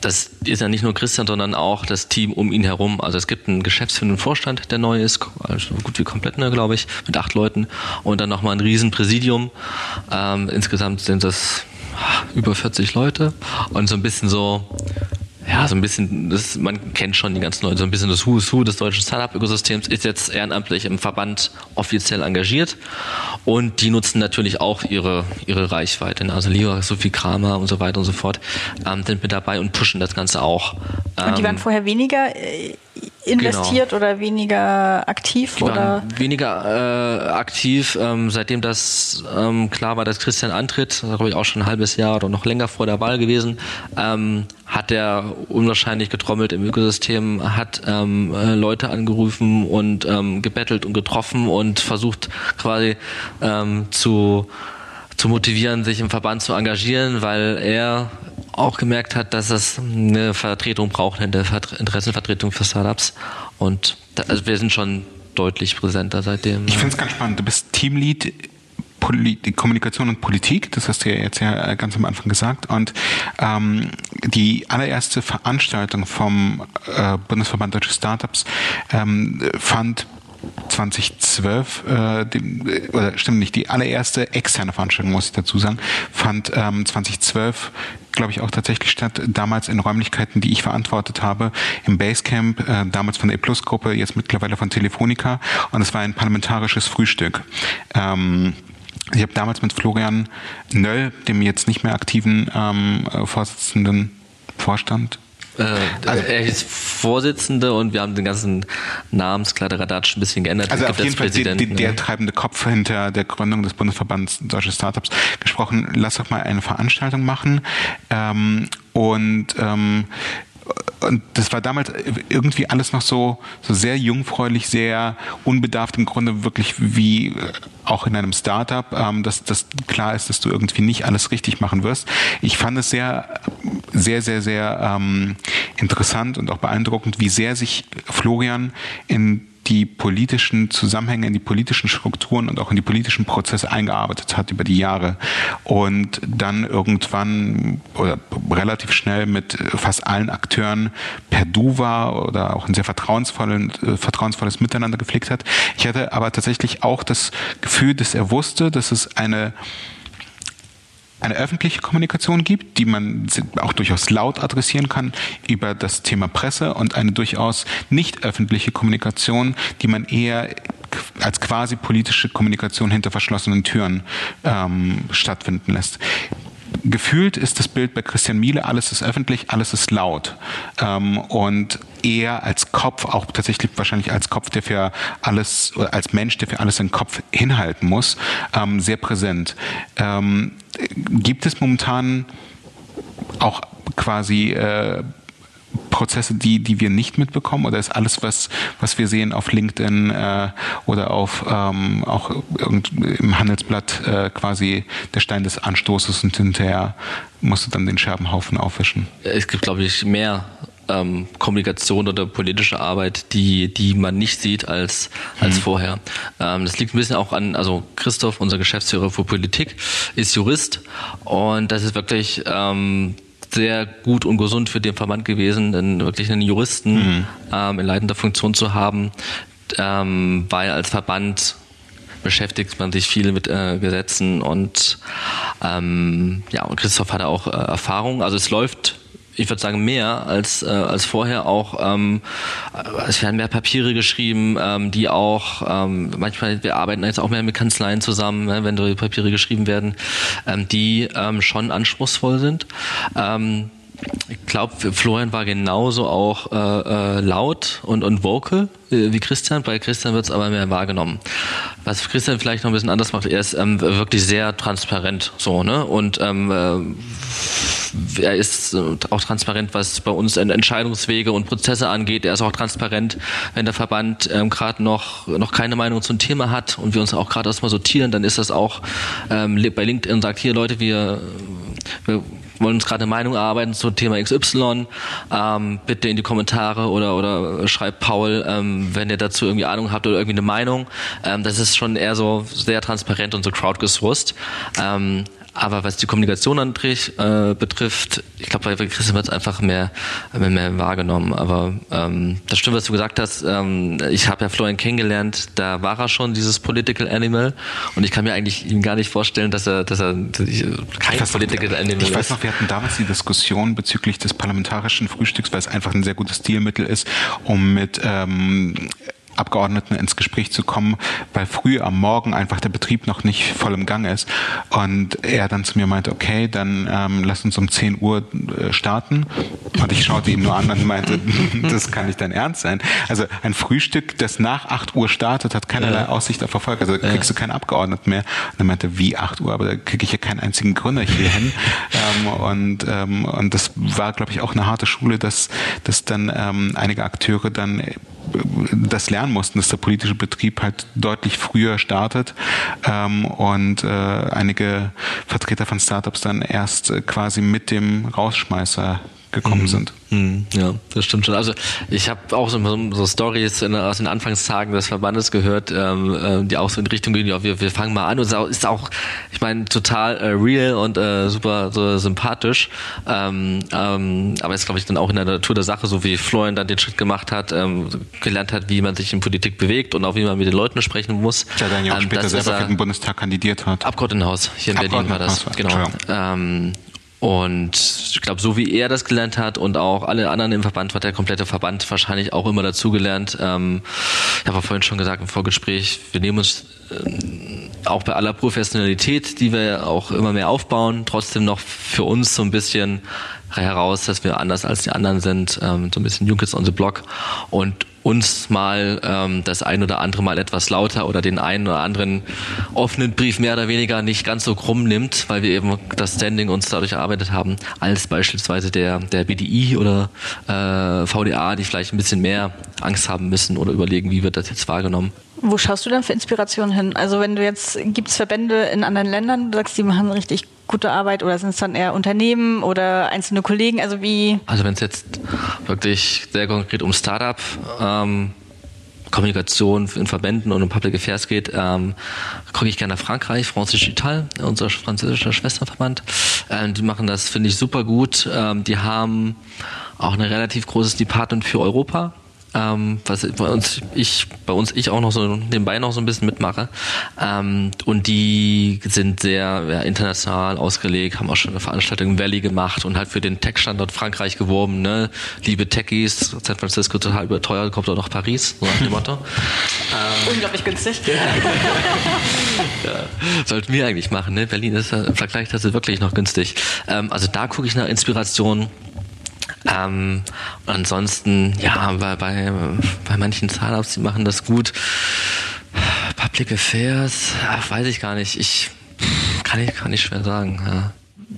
Speaker 3: das ist ja nicht nur Christian, sondern auch das Team um ihn herum. Also es gibt einen geschäftsführenden Vorstand, der neu ist, also gut wie komplett neu, glaube ich, mit acht Leuten und dann nochmal ein Riesenpräsidium. Ähm, insgesamt sind das ah, über 40 Leute und so ein bisschen so ja, so ein bisschen, das, man kennt schon die ganzen Leute, so ein bisschen das Who's Who des deutschen Startup-Ökosystems ist jetzt ehrenamtlich im Verband offiziell engagiert und die nutzen natürlich auch ihre, ihre Reichweite. Ne? Also Leo, Sophie Kramer und so weiter und so fort ähm, sind mit dabei und pushen das Ganze auch.
Speaker 4: Und die waren ähm, vorher weniger äh, investiert genau. oder weniger aktiv?
Speaker 3: Die oder? weniger äh, aktiv, ähm, seitdem das ähm, klar war, dass Christian antritt, glaube ich auch schon ein halbes Jahr oder noch länger vor der Wahl gewesen, ähm, hat er unwahrscheinlich getrommelt im Ökosystem, hat ähm, äh, Leute angerufen und ähm, gebettelt und getroffen und versucht quasi ähm, zu zu motivieren, sich im Verband zu engagieren, weil er auch gemerkt hat, dass es eine Vertretung braucht, eine Interessenvertretung für Startups. Und da, also wir sind schon deutlich präsenter seitdem.
Speaker 2: Ich finde es ganz spannend. Du bist Teamlead Polit Kommunikation und Politik, das hast du ja jetzt ja ganz am Anfang gesagt. Und ähm, die allererste Veranstaltung vom äh, Bundesverband Deutsche Startups ähm, fand 2012, äh, die, oder stimmt nicht, die allererste externe Veranstaltung, muss ich dazu sagen, fand ähm, 2012 glaube ich, auch tatsächlich statt, damals in Räumlichkeiten, die ich verantwortet habe, im Basecamp, äh, damals von der E-Plus-Gruppe, jetzt mittlerweile von Telefonica. Und es war ein parlamentarisches Frühstück. Ähm, ich habe damals mit Florian Nöll, dem jetzt nicht mehr aktiven ähm, Vorsitzenden Vorstand,
Speaker 3: äh, also, er ist Vorsitzende und wir haben den ganzen Namenskladderadatsch ein bisschen geändert.
Speaker 2: Also auf jeden Fall die, die, der treibende Kopf hinter der Gründung des Bundesverbands Deutsche Startups gesprochen. Lass doch mal eine Veranstaltung machen. Ähm, und ähm, und das war damals irgendwie alles noch so, so sehr jungfräulich, sehr unbedarft im Grunde wirklich wie äh, auch in einem Startup, ähm, dass, dass klar ist, dass du irgendwie nicht alles richtig machen wirst. Ich fand es sehr, sehr, sehr, sehr ähm, interessant und auch beeindruckend, wie sehr sich Florian in die politischen Zusammenhänge, in die politischen Strukturen und auch in die politischen Prozesse eingearbeitet hat über die Jahre und dann irgendwann oder relativ schnell mit fast allen Akteuren per Du war oder auch ein sehr vertrauensvolles, äh, vertrauensvolles Miteinander gepflegt hat. Ich hatte aber tatsächlich auch das Gefühl, dass er wusste, dass es eine eine öffentliche Kommunikation gibt, die man auch durchaus laut adressieren kann über das Thema Presse und eine durchaus nicht öffentliche Kommunikation, die man eher als quasi politische Kommunikation hinter verschlossenen Türen ähm, stattfinden lässt gefühlt ist das Bild bei Christian Miele, alles ist öffentlich, alles ist laut. Ähm, und er als Kopf, auch tatsächlich wahrscheinlich als Kopf, der für alles, oder als Mensch, der für alles den Kopf hinhalten muss, ähm, sehr präsent. Ähm, gibt es momentan auch quasi äh, Prozesse, die, die wir nicht mitbekommen? Oder ist alles, was, was wir sehen auf LinkedIn äh, oder auf ähm, auch im Handelsblatt äh, quasi der Stein des Anstoßes und hinterher musst du dann den Scherbenhaufen aufwischen?
Speaker 3: Es gibt, glaube ich, mehr ähm, Kommunikation oder politische Arbeit, die, die man nicht sieht als, als mhm. vorher. Ähm, das liegt ein bisschen auch an, also Christoph, unser Geschäftsführer für Politik, ist Jurist und das ist wirklich ähm, sehr gut und gesund für den Verband gewesen, denn wirklich einen Juristen mhm. ähm, in leitender Funktion zu haben, ähm, weil als Verband beschäftigt man sich viel mit äh, Gesetzen und ähm, ja, und Christoph hatte auch äh, Erfahrung. Also es läuft ich würde sagen, mehr als, äh, als vorher auch. Ähm, es werden mehr Papiere geschrieben, ähm, die auch, ähm, manchmal, wir arbeiten jetzt auch mehr mit Kanzleien zusammen, ne, wenn die Papiere geschrieben werden, ähm, die ähm, schon anspruchsvoll sind. Ähm, ich glaube, Florian war genauso auch äh, äh, laut und, und vocal äh, wie Christian. Bei Christian wird es aber mehr wahrgenommen. Was Christian vielleicht noch ein bisschen anders macht, er ist ähm, wirklich sehr transparent so, ne? Und ähm, äh, er ist auch transparent, was bei uns Entscheidungswege und Prozesse angeht. Er ist auch transparent, wenn der Verband ähm, gerade noch, noch keine Meinung zum Thema hat und wir uns auch gerade erstmal sortieren, dann ist das auch ähm, bei LinkedIn und sagt, hier Leute, wir, wir wollen uns gerade eine Meinung erarbeiten zum Thema XY, ähm, bitte in die Kommentare oder, oder schreibt Paul, ähm, wenn ihr dazu irgendwie Ahnung habt oder irgendwie eine Meinung. Ähm, das ist schon eher so sehr transparent und so crowdgesourced. Ähm, aber was die Kommunikation an äh, betrifft, ich glaube, bei Christian wird es einfach mehr, mehr, mehr wahrgenommen. Aber ähm, das stimmt, was du gesagt hast. Ähm, ich habe ja Florian kennengelernt, da war er schon dieses Political Animal und ich kann mir eigentlich ihm gar nicht vorstellen, dass er, dass er dass ich, kein Political
Speaker 2: noch,
Speaker 3: Animal
Speaker 2: ist. Ich weiß noch, wir hatten damals die Diskussion bezüglich des parlamentarischen Frühstücks, weil es einfach ein sehr gutes Stilmittel ist, um mit ähm, Abgeordneten ins Gespräch zu kommen, weil früh am Morgen einfach der Betrieb noch nicht voll im Gang ist. Und er dann zu mir meinte, okay, dann ähm, lass uns um 10 Uhr äh, starten. Und ich schaute ihn nur an und meinte, das kann nicht dein Ernst sein. Also ein Frühstück, das nach 8 Uhr startet, hat keinerlei. Aussicht auf Erfolg. Also da kriegst du keinen Abgeordneten mehr. Und er meinte, wie 8 Uhr? Aber da kriege ich ja keinen einzigen Gründer hier hin. ähm, und, ähm, und das war, glaube ich, auch eine harte Schule, dass, dass dann ähm, einige Akteure dann das lernen mussten, dass der politische Betrieb halt deutlich früher startet ähm, und äh, einige Vertreter von Startups dann erst äh, quasi mit dem Rausschmeißer gekommen mhm. sind.
Speaker 3: Mhm. Ja, das stimmt schon. Also ich habe auch so, so Stories aus den Anfangstagen des Verbandes gehört, ähm, äh, die auch so in Richtung gehen, ja, wir, wir fangen mal an und es ist auch, ich meine, total äh, real und äh, super so sympathisch. Ähm, ähm, aber ist, glaube ich, dann auch in der Natur der Sache, so wie Florian dann den Schritt gemacht hat, ähm, gelernt hat, wie man sich in Politik bewegt und auch wie man mit den Leuten sprechen muss.
Speaker 2: Der dann ja auch ähm, später selber für den Bundestag kandidiert hat.
Speaker 3: Abgeordnetenhaus, hier in Berlin war das. Genau. Ähm, und ich glaube, so wie er das gelernt hat und auch alle anderen im Verband, hat der komplette Verband wahrscheinlich auch immer dazugelernt. Ähm, ich habe vorhin schon gesagt im Vorgespräch, wir nehmen uns äh, auch bei aller Professionalität, die wir auch immer mehr aufbauen, trotzdem noch für uns so ein bisschen heraus, dass wir anders als die anderen sind, ähm, so ein bisschen Kids on the Block und uns mal ähm, das ein oder andere Mal etwas lauter oder den einen oder anderen offenen Brief mehr oder weniger nicht ganz so krumm nimmt, weil wir eben das Standing uns dadurch erarbeitet haben, als beispielsweise der, der BDI oder äh, VDA, die vielleicht ein bisschen mehr Angst haben müssen oder überlegen, wie wird das jetzt wahrgenommen.
Speaker 4: Wo schaust du denn für Inspiration hin? Also wenn du jetzt, gibt es Verbände in anderen Ländern, du sagst, die machen richtig gute Arbeit oder sind es dann eher Unternehmen oder einzelne Kollegen? Also wie?
Speaker 3: Also wenn es jetzt wirklich sehr konkret um Startup ähm, Kommunikation in Verbänden und um Public Affairs geht, ähm, gucke ich gerne nach Frankreich, France Digital, unser französischer Schwesterverband. Ähm, die machen das, finde ich, super gut. Ähm, die haben auch ein relativ großes Department für Europa ähm, was bei uns ich bei uns ich auch noch so nebenbei noch so ein bisschen mitmache. Ähm, und die sind sehr ja, international ausgelegt haben auch schon eine Veranstaltung im Valley gemacht und halt für den Tech-Standort Frankreich geworben ne? Liebe Techies San Francisco total überteuert kommt auch noch Paris so nach dem Motto.
Speaker 4: Ähm, unglaublich günstig.
Speaker 3: Ja, sollten wir eigentlich machen ne? Berlin ist im Vergleich ist wirklich noch günstig. Ähm, also da gucke ich nach Inspiration ähm, ansonsten, ja, bei, bei, bei manchen Startups, die machen das gut. Public Affairs, ach, weiß ich gar nicht. Ich kann ich, kann ich schwer sagen. Ja.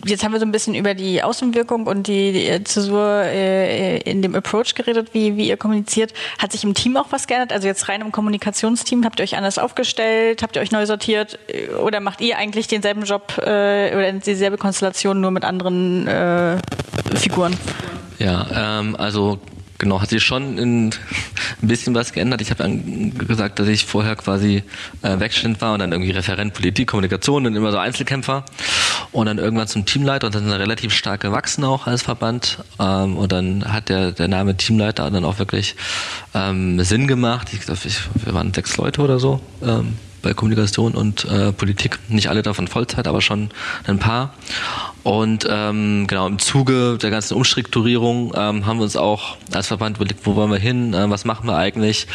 Speaker 4: Jetzt haben wir so ein bisschen über die Außenwirkung und die, die Zäsur äh, in dem Approach geredet, wie, wie ihr kommuniziert. Hat sich im Team auch was geändert? Also jetzt rein im Kommunikationsteam, habt ihr euch anders aufgestellt? Habt ihr euch neu sortiert? Oder macht ihr eigentlich denselben Job äh, oder dieselbe Konstellation nur mit anderen äh, Figuren?
Speaker 3: Ja, ähm, also genau, hat sich schon in, ein bisschen was geändert. Ich habe gesagt, dass ich vorher quasi äh, Werkstudent war und dann irgendwie Referent Politik, Kommunikation und immer so Einzelkämpfer und dann irgendwann zum Teamleiter und dann relativ stark gewachsen auch als Verband ähm, und dann hat der, der Name Teamleiter dann auch wirklich ähm, Sinn gemacht. Ich glaube, wir waren sechs Leute oder so. Ähm, bei Kommunikation und äh, Politik. Nicht alle davon Vollzeit, aber schon ein paar. Und ähm, genau im Zuge der ganzen Umstrukturierung ähm, haben wir uns auch als Verband überlegt, wo wollen wir hin, äh, was machen wir eigentlich,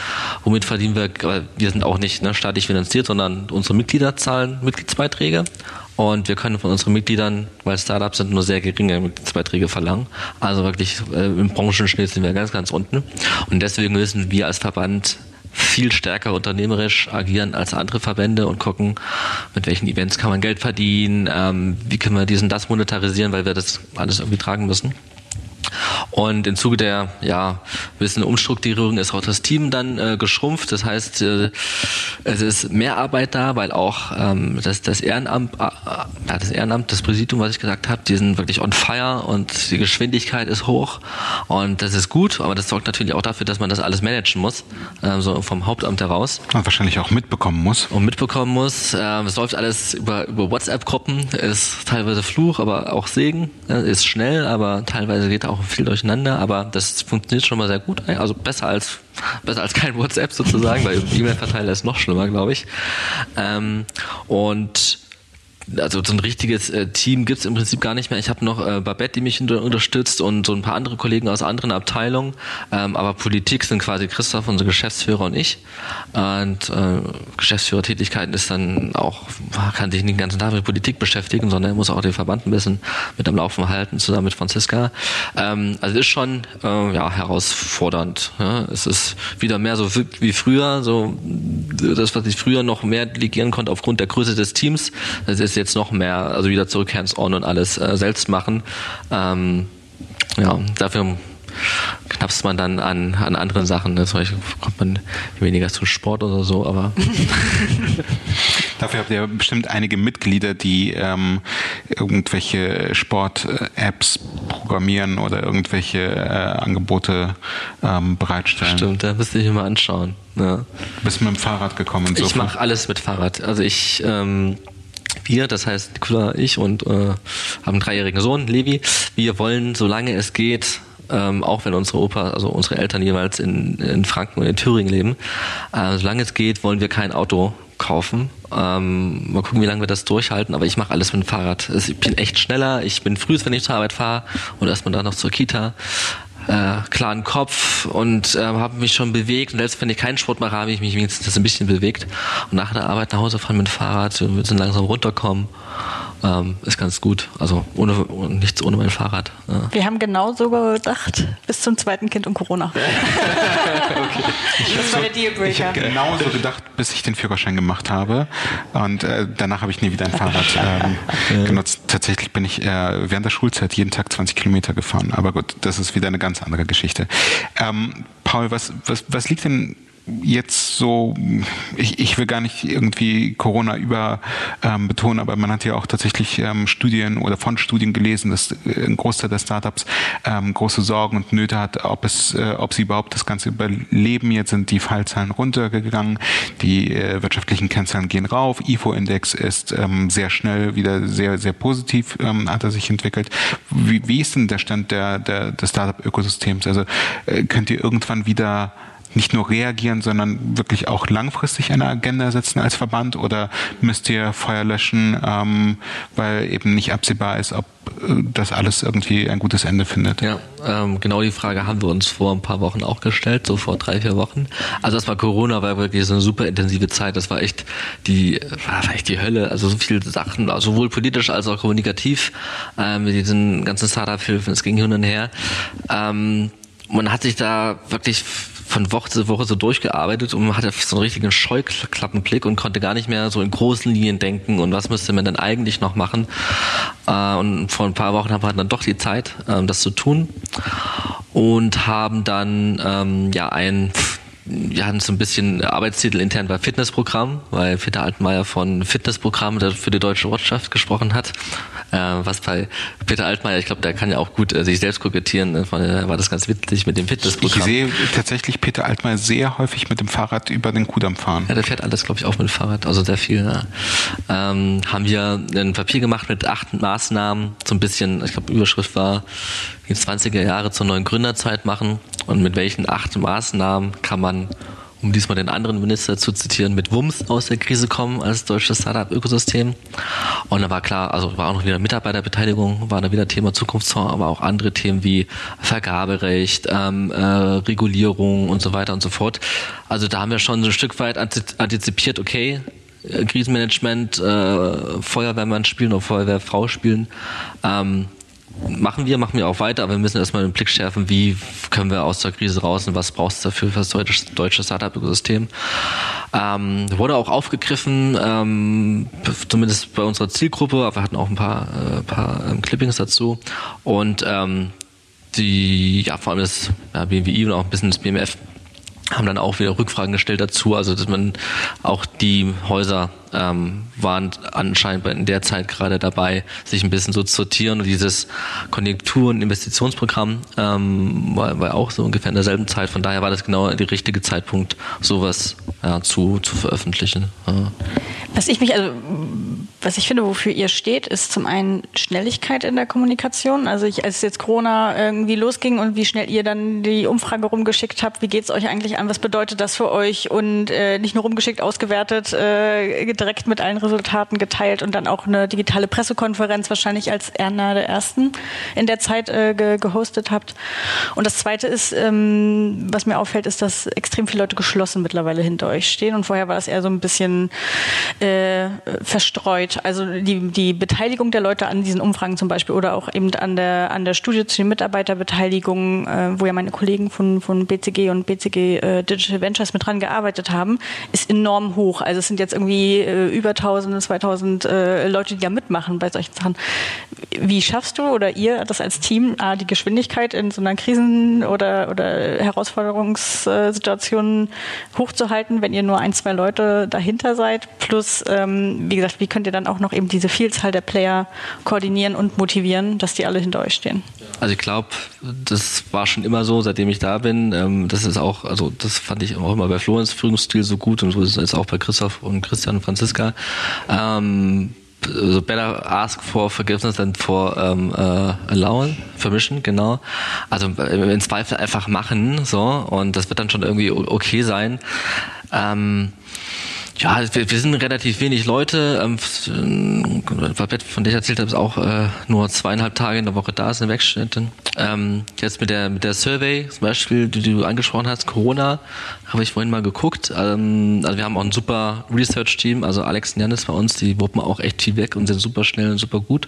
Speaker 3: womit verdienen wir, wir sind auch nicht ne, staatlich finanziert, sondern unsere Mitglieder zahlen Mitgliedsbeiträge und wir können von unseren Mitgliedern, weil Startups sind, nur sehr geringe Mitgliedsbeiträge verlangen. Also wirklich äh, im Branchenschnitt sind wir ganz, ganz unten. Und deswegen müssen wir als Verband viel stärker unternehmerisch agieren als andere Verbände und gucken, mit welchen Events kann man Geld verdienen, ähm, wie können wir diesen das monetarisieren, weil wir das alles irgendwie tragen müssen. Und im Zuge der ja bisschen Umstrukturierung ist auch das Team dann äh, geschrumpft. Das heißt, äh, es ist mehr Arbeit da, weil auch ähm, das, das Ehrenamt, äh, äh das Ehrenamt, das Präsidium, was ich gesagt habe, die sind wirklich on fire und die Geschwindigkeit ist hoch und das ist gut, aber das sorgt natürlich auch dafür, dass man das alles managen muss, äh, so vom Hauptamt heraus.
Speaker 2: Und wahrscheinlich auch mitbekommen muss.
Speaker 3: Und mitbekommen muss. Äh, es läuft alles über, über WhatsApp-Gruppen, ist teilweise Fluch, aber auch Segen, äh, ist schnell, aber teilweise geht auch viel durcheinander, aber das funktioniert schon mal sehr gut, also besser als besser als kein WhatsApp sozusagen, weil E-Mail-Verteiler ist noch schlimmer, glaube ich. Ähm, und also so ein richtiges äh, Team gibt's im Prinzip gar nicht mehr. Ich habe noch äh, Babette, die mich unter, unterstützt und so ein paar andere Kollegen aus anderen Abteilungen. Ähm, aber Politik sind quasi Christoph, unser Geschäftsführer und ich. Und äh, Geschäftsführertätigkeiten ist dann auch, kann sich nicht den ganzen Tag mit Politik beschäftigen, sondern er muss auch den Verband ein bisschen mit am Laufen halten, zusammen mit Franziska. Ähm, also ist schon äh, ja, herausfordernd. Ja. Es ist wieder mehr so wie früher, so das, was ich früher noch mehr delegieren konnte aufgrund der Größe des Teams. Das jetzt noch mehr, also wieder zurück hands-on und alles äh, selbst machen. Ähm, ja, dafür knappst man dann an, an anderen Sachen. Ne? Zum Beispiel kommt man weniger zum Sport oder so, aber.
Speaker 2: Dafür habt ihr bestimmt einige Mitglieder, die ähm, irgendwelche Sport-Apps programmieren oder irgendwelche äh, Angebote ähm, bereitstellen.
Speaker 3: Stimmt, da müsste ich mir mal anschauen. Ja. Du
Speaker 2: bist mit dem Fahrrad gekommen.
Speaker 3: Insofern. Ich mache alles mit Fahrrad. Also ich ähm, wir, das heißt Nicola, ich und äh, haben einen dreijährigen Sohn, Levi, wir wollen, solange es geht, ähm, auch wenn unsere Opa, also unsere Eltern jeweils in, in Franken und in Thüringen leben, äh, solange es geht, wollen wir kein Auto kaufen. Ähm, mal gucken, wie lange wir das durchhalten, aber ich mache alles mit dem Fahrrad. Ich bin echt schneller, ich bin früh, wenn ich zur Arbeit fahre und erstmal dann noch zur Kita äh, klaren Kopf und äh, habe mich schon bewegt. Und selbst wenn ich keinen Sport mache, habe ich mich wenigstens ein bisschen bewegt. Und nach der Arbeit nach Hause fahren mit dem Fahrrad, wir müssen langsam runterkommen ähm, ist ganz gut. Also ohne nichts ohne mein Fahrrad.
Speaker 4: Ja. Wir haben genau so gedacht, bis zum zweiten Kind und Corona.
Speaker 2: okay. Das war der Dealbreaker. Ich habe genau so gedacht, bis ich den Führerschein gemacht habe. Und äh, danach habe ich nie wieder ein Fahrrad ähm, genutzt. Tatsächlich bin ich äh, während der Schulzeit jeden Tag 20 Kilometer gefahren. Aber gut, das ist wieder eine ganz andere Geschichte. Ähm, Paul, was, was, was liegt denn jetzt so, ich, ich will gar nicht irgendwie Corona über ähm, betonen, aber man hat ja auch tatsächlich ähm, Studien oder von Studien gelesen, dass äh, ein Großteil der Startups ähm, große Sorgen und Nöte hat, ob es, äh, ob sie überhaupt das Ganze überleben. Jetzt sind die Fallzahlen runtergegangen, die äh, wirtschaftlichen Kennzahlen gehen rauf, IFO-Index ist ähm, sehr schnell wieder sehr, sehr positiv, ähm, hat er sich entwickelt. Wie, wie ist denn der Stand der, der, des Startup-Ökosystems? Also äh, könnt ihr irgendwann wieder nicht nur reagieren, sondern wirklich auch langfristig eine Agenda setzen als Verband oder müsst ihr Feuer löschen, ähm, weil eben nicht absehbar ist, ob äh, das alles irgendwie ein gutes Ende findet?
Speaker 3: Ja, ähm, genau die Frage haben wir uns vor ein paar Wochen auch gestellt, so vor drei, vier Wochen. Also das war Corona, war wirklich so eine super intensive Zeit. Das war echt die, war echt die Hölle. Also so viele Sachen, also sowohl politisch als auch kommunikativ, ähm, mit diesen ganzen Startup-Hilfen, es ging hin und her. Ähm, man hat sich da wirklich von Woche zu Woche so durchgearbeitet und man hatte so einen richtigen Scheuklappenblick und konnte gar nicht mehr so in großen Linien denken und was müsste man denn eigentlich noch machen. Äh, und vor ein paar Wochen haben wir dann doch die Zeit, ähm, das zu tun und haben dann ähm, ja ein wir hatten so ein bisschen Arbeitstitel intern bei Fitnessprogramm, weil Peter Altmaier von Fitnessprogramm für die deutsche Wirtschaft gesprochen hat. Äh, was bei Peter Altmaier, ich glaube, der kann ja auch gut äh, sich selbst kokettieren. Von daher war das ganz witzig mit dem Fitnessprogramm.
Speaker 2: Ich sehe tatsächlich Peter Altmaier sehr häufig mit dem Fahrrad über den Kudamm fahren.
Speaker 3: Ja, der fährt alles, glaube ich, auch mit dem Fahrrad, also sehr viel. Ja. Ähm, haben wir ein Papier gemacht mit acht Maßnahmen, so ein bisschen, ich glaube, Überschrift war die 20er Jahre zur neuen Gründerzeit machen und mit welchen acht Maßnahmen kann man, um diesmal den anderen Minister zu zitieren, mit Wumms aus der Krise kommen als deutsches Startup-Ökosystem. Und da war klar, also war auch noch wieder Mitarbeiterbeteiligung, war da wieder Thema Zukunftsfonds, aber auch andere Themen wie Vergaberecht, ähm, äh, Regulierung und so weiter und so fort. Also da haben wir schon so ein Stück weit antizipiert, okay, äh, Krisenmanagement, äh, Feuerwehrmann spielen oder Feuerwehrfrau spielen. Ähm, machen wir, machen wir auch weiter, aber wir müssen erstmal den Blick schärfen, wie können wir aus der Krise raus und was braucht es dafür für das deutsche, deutsche Startup-Ökosystem. Ähm, wurde auch aufgegriffen, ähm, zumindest bei unserer Zielgruppe, aber wir hatten auch ein paar, äh, paar ähm, Clippings dazu. Und ähm, die, ja, vor allem das ja, BWI und auch ein bisschen das BMF haben dann auch wieder Rückfragen gestellt dazu, also dass man auch die Häuser ähm, waren anscheinend in der Zeit gerade dabei, sich ein bisschen so zu sortieren und dieses Konjunktur- und Investitionsprogramm ähm, war, war auch so ungefähr in derselben Zeit. Von daher war das genau der richtige Zeitpunkt, sowas ja, zu, zu veröffentlichen. Ja.
Speaker 4: Was ich mich, also was ich finde, wofür ihr steht, ist zum einen Schnelligkeit in der Kommunikation. Also ich, als jetzt Corona irgendwie losging und wie schnell ihr dann die Umfrage rumgeschickt habt, wie geht's euch eigentlich an, was bedeutet das für euch und äh, nicht nur rumgeschickt, ausgewertet, äh, direkt mit allen Resultaten geteilt und dann auch eine digitale Pressekonferenz wahrscheinlich als einer der ersten in der Zeit äh, ge gehostet habt. Und das Zweite ist, ähm, was mir auffällt, ist, dass extrem viele Leute geschlossen mittlerweile hinter euch stehen und vorher war das eher so ein bisschen äh, verstreut. Also die, die Beteiligung der Leute an diesen Umfragen zum Beispiel oder auch eben an der, an der Studie zu den Mitarbeiterbeteiligungen, äh, wo ja meine Kollegen von, von BCG und BCG äh, Digital Ventures mit dran gearbeitet haben, ist enorm hoch. Also es sind jetzt irgendwie äh, über 1000, 2000 äh, Leute, die da mitmachen bei solchen Sachen. Wie schaffst du oder ihr das als Team, A, die Geschwindigkeit in so einer Krisen- oder, oder Herausforderungssituation hochzuhalten, wenn ihr nur ein, zwei Leute dahinter seid? Plus, ähm, wie gesagt, wie könnt ihr dann auch noch eben diese Vielzahl der Player koordinieren und motivieren, dass die alle hinter euch stehen?
Speaker 3: Also ich glaube, das war schon immer so, seitdem ich da bin. Ähm, das ist auch, also das fand ich auch immer bei Florens Führungsstil so gut und so ist es auch bei Christoph und Christian und Franziska. Ähm, so better ask for forgiveness than for um, uh, allow, permission, genau. Also äh, im Zweifel einfach machen, so, und das wird dann schon irgendwie okay sein. Ähm, ja, wir, wir sind relativ wenig Leute. Ähm, Babette, von der ich erzählt habe, ist auch äh, nur zweieinhalb Tage in der Woche da, ist eine Werkstättin. Ähm, jetzt mit der mit der Survey, zum Beispiel, die du angesprochen hast, Corona, habe ich vorhin mal geguckt. Ähm, also wir haben auch ein super Research-Team, also Alex und Janis bei uns, die wuppen auch echt viel weg und sind super schnell und super gut.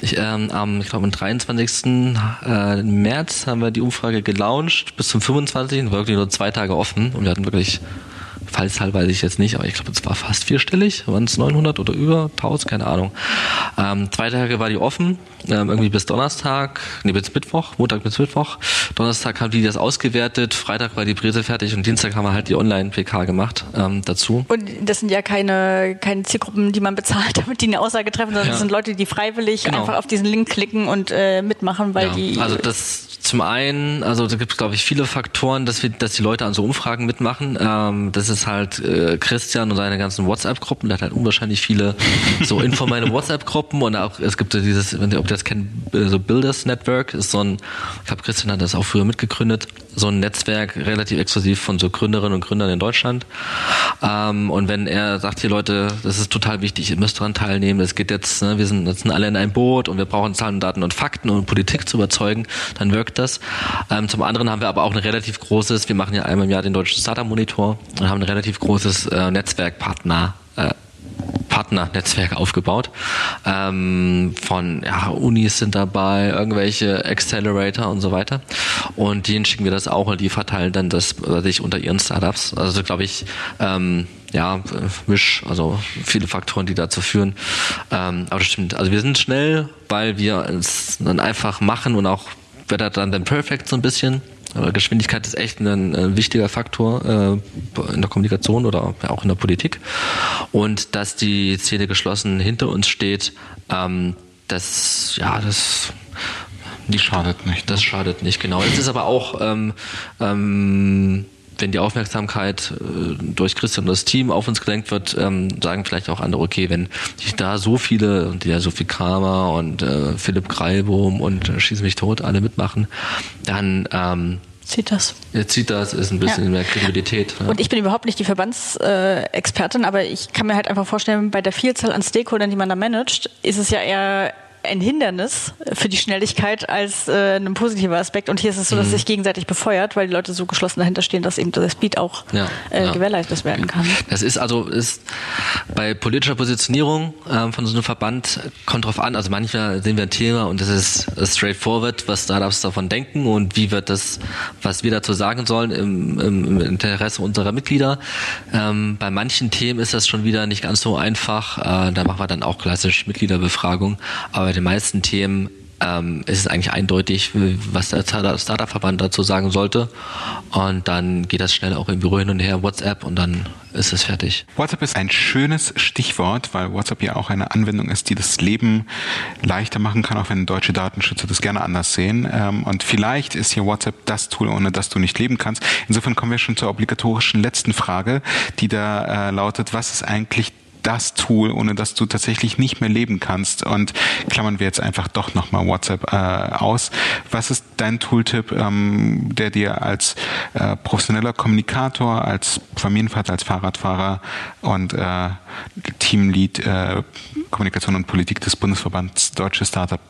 Speaker 3: Ich, ähm, am, ich glaube, am 23. Äh, März haben wir die Umfrage gelauncht, bis zum 25. wirklich nur zwei Tage offen und wir hatten wirklich Fallzahl weiß ich jetzt nicht, aber ich glaube, es war fast vierstellig. Waren es 900 oder über 1000? Keine Ahnung. Ähm, zwei Tage war die offen, ähm, irgendwie bis Donnerstag, nee, bis Mittwoch, Montag bis Mittwoch. Donnerstag haben die das ausgewertet, Freitag war die Präse fertig und Dienstag haben wir halt die Online-PK gemacht ähm, dazu.
Speaker 4: Und das sind ja keine, keine Zielgruppen, die man bezahlt, damit die eine Aussage treffen, sondern ja. das sind Leute, die freiwillig genau. einfach auf diesen Link klicken und äh, mitmachen, weil
Speaker 3: ja.
Speaker 4: die.
Speaker 3: Also das zum einen, also da gibt es, glaube ich, viele Faktoren, dass wir, dass die Leute an so Umfragen mitmachen. Ähm, das ist halt äh, Christian und seine ganzen WhatsApp-Gruppen. Der hat halt unwahrscheinlich viele so informelle WhatsApp-Gruppen und auch es gibt ja dieses, wenn ihr, ob ihr das kennt, so Builders Network ist so ein, ich glaube, Christian hat das auch früher mitgegründet, so ein Netzwerk relativ exklusiv von so Gründerinnen und Gründern in Deutschland. Ähm, und wenn er sagt, hier Leute, das ist total wichtig, ihr müsst daran teilnehmen, es geht jetzt, ne, wir sind, jetzt alle in einem Boot und wir brauchen Zahlen, Daten und Fakten und Politik zu überzeugen, dann wirkt das. Ähm, zum anderen haben wir aber auch ein relativ großes, wir machen ja einmal im Jahr den deutschen Startup Monitor und haben ein relativ großes äh, Netzwerkpartner Partnernetzwerk aufgebaut. Ähm, von ja, Unis sind dabei, irgendwelche Accelerator und so weiter. Und denen schicken wir das auch und die verteilen dann das sich unter ihren Startups. Also glaube ich, ähm, ja, Misch, also viele Faktoren, die dazu führen. Ähm, aber das stimmt. Also wir sind schnell, weil wir es dann einfach machen und auch better dann than perfect so ein bisschen. Aber Geschwindigkeit ist echt ein, ein wichtiger Faktor äh, in der Kommunikation oder auch in der Politik. Und dass die Szene geschlossen hinter uns steht, ähm, das, ja, das
Speaker 2: die schadet nicht.
Speaker 3: Das schadet nicht, genau. Es ist aber auch ähm, ähm, wenn die Aufmerksamkeit äh, durch Christian und das Team auf uns gelenkt wird, ähm, sagen vielleicht auch andere, okay, wenn sich da so viele, und ja Sophie Kramer und äh, Philipp Kreilbohm und äh, Schieß mich tot alle mitmachen, dann ähm,
Speaker 4: Zieht das.
Speaker 3: Ja, zieht das, ist ein bisschen ja. mehr Kredibilität.
Speaker 4: Ja. Und ich bin überhaupt nicht die Verbandsexpertin, aber ich kann mir halt einfach vorstellen, bei der Vielzahl an Stakeholdern, die man da managt, ist es ja eher ein Hindernis für die Schnelligkeit als äh, ein positiver Aspekt. Und hier ist es so, dass es mhm. sich gegenseitig befeuert, weil die Leute so geschlossen dahinter stehen, dass eben der Speed auch ja, äh, ja. gewährleistet werden kann.
Speaker 3: Das ist also ist bei politischer Positionierung ähm, von so einem Verband kommt drauf an. Also manchmal sehen wir ein Thema und das ist straightforward, was Startups davon denken und wie wird das, was wir dazu sagen sollen im, im Interesse unserer Mitglieder. Ähm, bei manchen Themen ist das schon wieder nicht ganz so einfach. Äh, da machen wir dann auch klassisch Mitgliederbefragung. Aber den meisten Themen ähm, ist es eigentlich eindeutig, was der Startup-Verband dazu sagen sollte. Und dann geht das schnell auch im Büro hin und her, WhatsApp und dann ist es fertig.
Speaker 2: WhatsApp ist ein schönes Stichwort, weil WhatsApp ja auch eine Anwendung ist, die das Leben leichter machen kann, auch wenn deutsche Datenschützer das gerne anders sehen. Ähm, und vielleicht ist hier WhatsApp das Tool, ohne das du nicht leben kannst. Insofern kommen wir schon zur obligatorischen letzten Frage, die da äh, lautet, was ist eigentlich das Tool, ohne das du tatsächlich nicht mehr leben kannst. Und klammern wir jetzt einfach doch nochmal WhatsApp äh, aus. Was ist dein Tooltip, ähm, der dir als äh, professioneller Kommunikator, als Familienvater, als Fahrradfahrer und äh, Teamlead äh, Kommunikation und Politik des Bundesverbands Deutsche Startup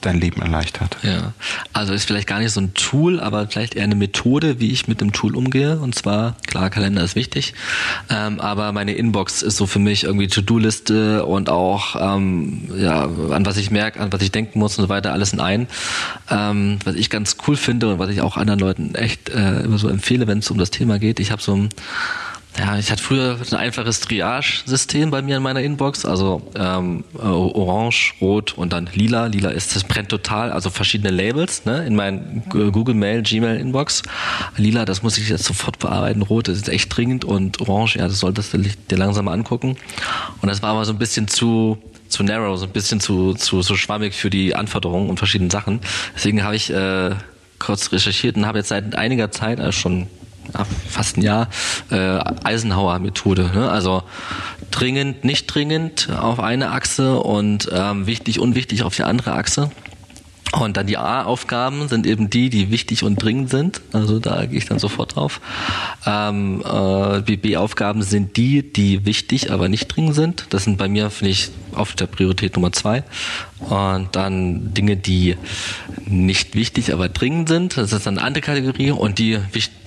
Speaker 2: dein Leben erleichtert.
Speaker 3: Ja, also ist vielleicht gar nicht so ein Tool, aber vielleicht eher eine Methode, wie ich mit dem Tool umgehe. Und zwar, klar, Kalender ist wichtig, ähm, aber meine Inbox ist so für mich irgendwie To-Do-Liste und auch, ähm, ja, an was ich merke, an was ich denken muss und so weiter, alles in ein. Ähm, was ich ganz cool finde und was ich auch anderen Leuten echt äh, immer so empfehle, wenn es um das Thema geht. Ich habe so ein ja, ich hatte früher ein einfaches Triage-System bei mir in meiner Inbox, also ähm, äh, orange, rot und dann lila. Lila ist das brennt total, also verschiedene Labels ne, in meinen Google Mail, Gmail Inbox. Lila, das muss ich jetzt sofort bearbeiten. Rot, das ist echt dringend und orange, ja, das solltest du dir langsam angucken. Und das war aber so ein bisschen zu zu narrow, so ein bisschen zu, zu so schwammig für die Anforderungen und verschiedenen Sachen. Deswegen habe ich äh, kurz recherchiert und habe jetzt seit einiger Zeit, also schon ja, fast ein Jahr, äh, Eisenhower-Methode. Ne? Also dringend, nicht dringend auf eine Achse und ähm, wichtig, unwichtig auf die andere Achse. Und dann die A-Aufgaben sind eben die, die wichtig und dringend sind. Also da gehe ich dann sofort drauf. Ähm, äh, die B-Aufgaben sind die, die wichtig, aber nicht dringend sind. Das sind bei mir, finde ich, auf der Priorität Nummer zwei. Und dann Dinge, die nicht wichtig, aber dringend sind. Das ist dann eine andere Kategorie. Und die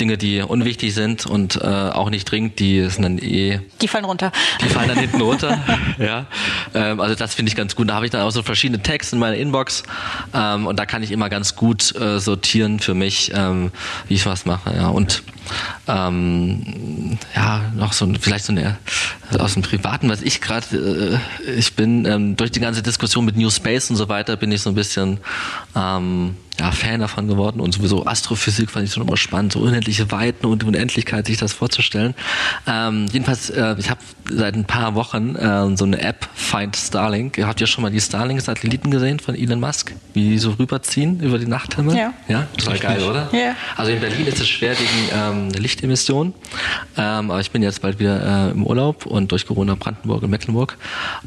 Speaker 3: Dinge, die unwichtig sind und äh, auch nicht dringend, die sind dann eh.
Speaker 4: Die fallen runter.
Speaker 3: Die fallen dann hinten runter. ja. Ähm, also das finde ich ganz gut. Da habe ich dann auch so verschiedene Tags in meiner Inbox. Ähm, und da kann ich immer ganz gut äh, sortieren für mich, ähm, wie ich was mache. Ja. Und ähm, ja, noch so vielleicht so eine aus dem Privaten, was ich gerade, äh, ich bin ähm, durch die ganze Diskussion mit New Space und so weiter, bin ich so ein bisschen ähm, ja, Fan davon geworden und sowieso Astrophysik fand ich schon immer spannend, so unendliche Weiten und Unendlichkeit, sich das vorzustellen. Ähm, jedenfalls, äh, ich habe seit ein paar Wochen äh, so eine App, Find Starlink. Ihr habt ja schon mal die Starlink-Satelliten gesehen von Elon Musk, wie die so rüberziehen über die Nachthimmel?
Speaker 4: Ja.
Speaker 3: Ja, das war geil, oder?
Speaker 4: Ja.
Speaker 3: Also in Berlin ist es schwer wegen ähm, Lichtemissionen, ähm, aber ich bin jetzt bald wieder äh, im Urlaub und durch Corona Brandenburg und Mecklenburg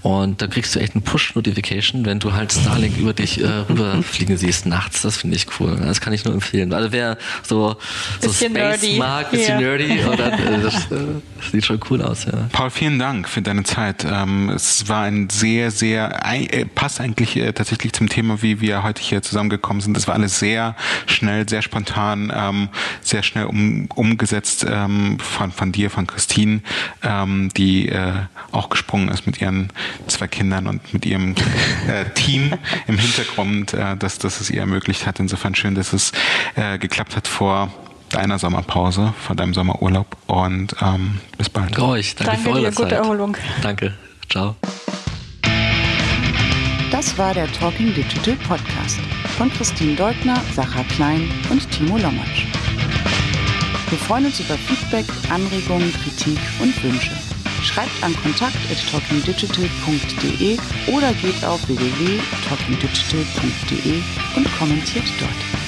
Speaker 3: und da kriegst du echt eine Push-Notification, wenn du halt Starlink über dich äh, rüberfliegen siehst nachts. Das finde ich cool. Das kann ich nur empfehlen. Also wer so, so
Speaker 4: Bisschen
Speaker 3: Space
Speaker 4: nerdy.
Speaker 3: mag, bisschen
Speaker 4: Ja.
Speaker 3: nerdy, oder, äh, das, äh, das sieht schon cool aus, ja.
Speaker 2: Paul, vielen Dank für deine Zeit. Ähm, es war ein sehr, sehr, äh, passt eigentlich äh, tatsächlich zum Thema, wie wir heute hier zusammengekommen sind. Das war alles sehr schnell, sehr spontan, ähm, sehr schnell um, umgesetzt ähm, von, von dir, von Christine, die äh, auch gesprungen ist mit ihren zwei Kindern und mit ihrem äh, Team im Hintergrund, äh, dass das es ihr ermöglicht hat. Insofern schön, dass es äh, geklappt hat vor deiner Sommerpause, vor deinem Sommerurlaub und ähm, bis bald.
Speaker 3: Danke euch. Danke,
Speaker 4: Danke
Speaker 3: für eure
Speaker 4: dir, gute
Speaker 3: Zeit.
Speaker 4: Erholung.
Speaker 3: Danke. Ciao.
Speaker 1: Das war der Talking Digital Podcast von Christine Deutner, Sacha Klein und Timo Lommatsch. Wir freuen uns über Feedback, Anregungen, Kritik und Wünsche. Schreibt an kontakt.talkingdigital.de oder geht auf www.talkingdigital.de und kommentiert dort.